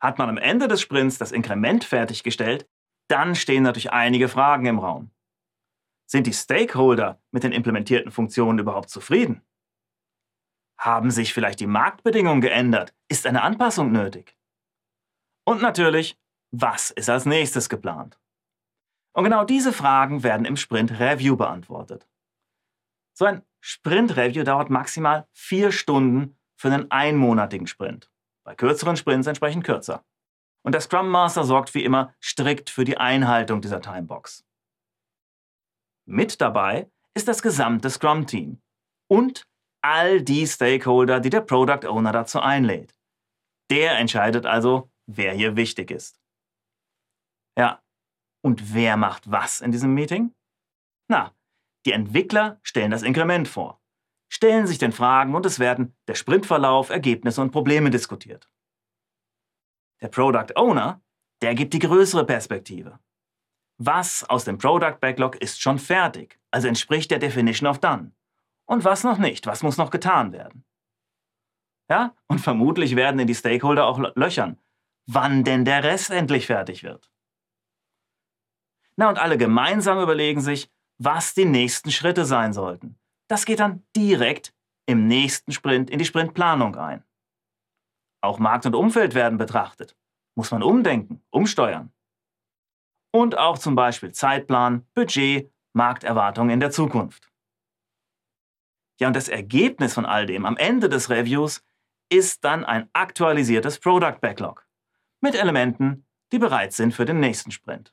Hat man am Ende des Sprints das Inkrement fertiggestellt, dann stehen natürlich einige Fragen im Raum. Sind die Stakeholder mit den implementierten Funktionen überhaupt zufrieden? Haben sich vielleicht die Marktbedingungen geändert? Ist eine Anpassung nötig? Und natürlich, was ist als nächstes geplant? Und genau diese Fragen werden im Sprint Review beantwortet. So ein Sprint Review dauert maximal vier Stunden für einen einmonatigen Sprint. Bei kürzeren Sprints entsprechend kürzer. Und der Scrum Master sorgt wie immer strikt für die Einhaltung dieser Timebox. Mit dabei ist das gesamte Scrum-Team und all die Stakeholder, die der Product Owner dazu einlädt. Der entscheidet also, wer hier wichtig ist. Ja, und wer macht was in diesem Meeting? Na, die Entwickler stellen das Inkrement vor, stellen sich den Fragen und es werden der Sprintverlauf, Ergebnisse und Probleme diskutiert. Der Product Owner, der gibt die größere Perspektive. Was aus dem Product Backlog ist schon fertig, also entspricht der Definition of Done. Und was noch nicht, was muss noch getan werden. Ja, und vermutlich werden in die Stakeholder auch löchern, wann denn der Rest endlich fertig wird. Na, und alle gemeinsam überlegen sich, was die nächsten Schritte sein sollten. Das geht dann direkt im nächsten Sprint in die Sprintplanung ein. Auch Markt und Umfeld werden betrachtet. Muss man umdenken, umsteuern und auch zum Beispiel Zeitplan, Budget, Markterwartungen in der Zukunft. Ja, und das Ergebnis von all dem am Ende des Reviews ist dann ein aktualisiertes Product Backlog mit Elementen, die bereit sind für den nächsten Sprint.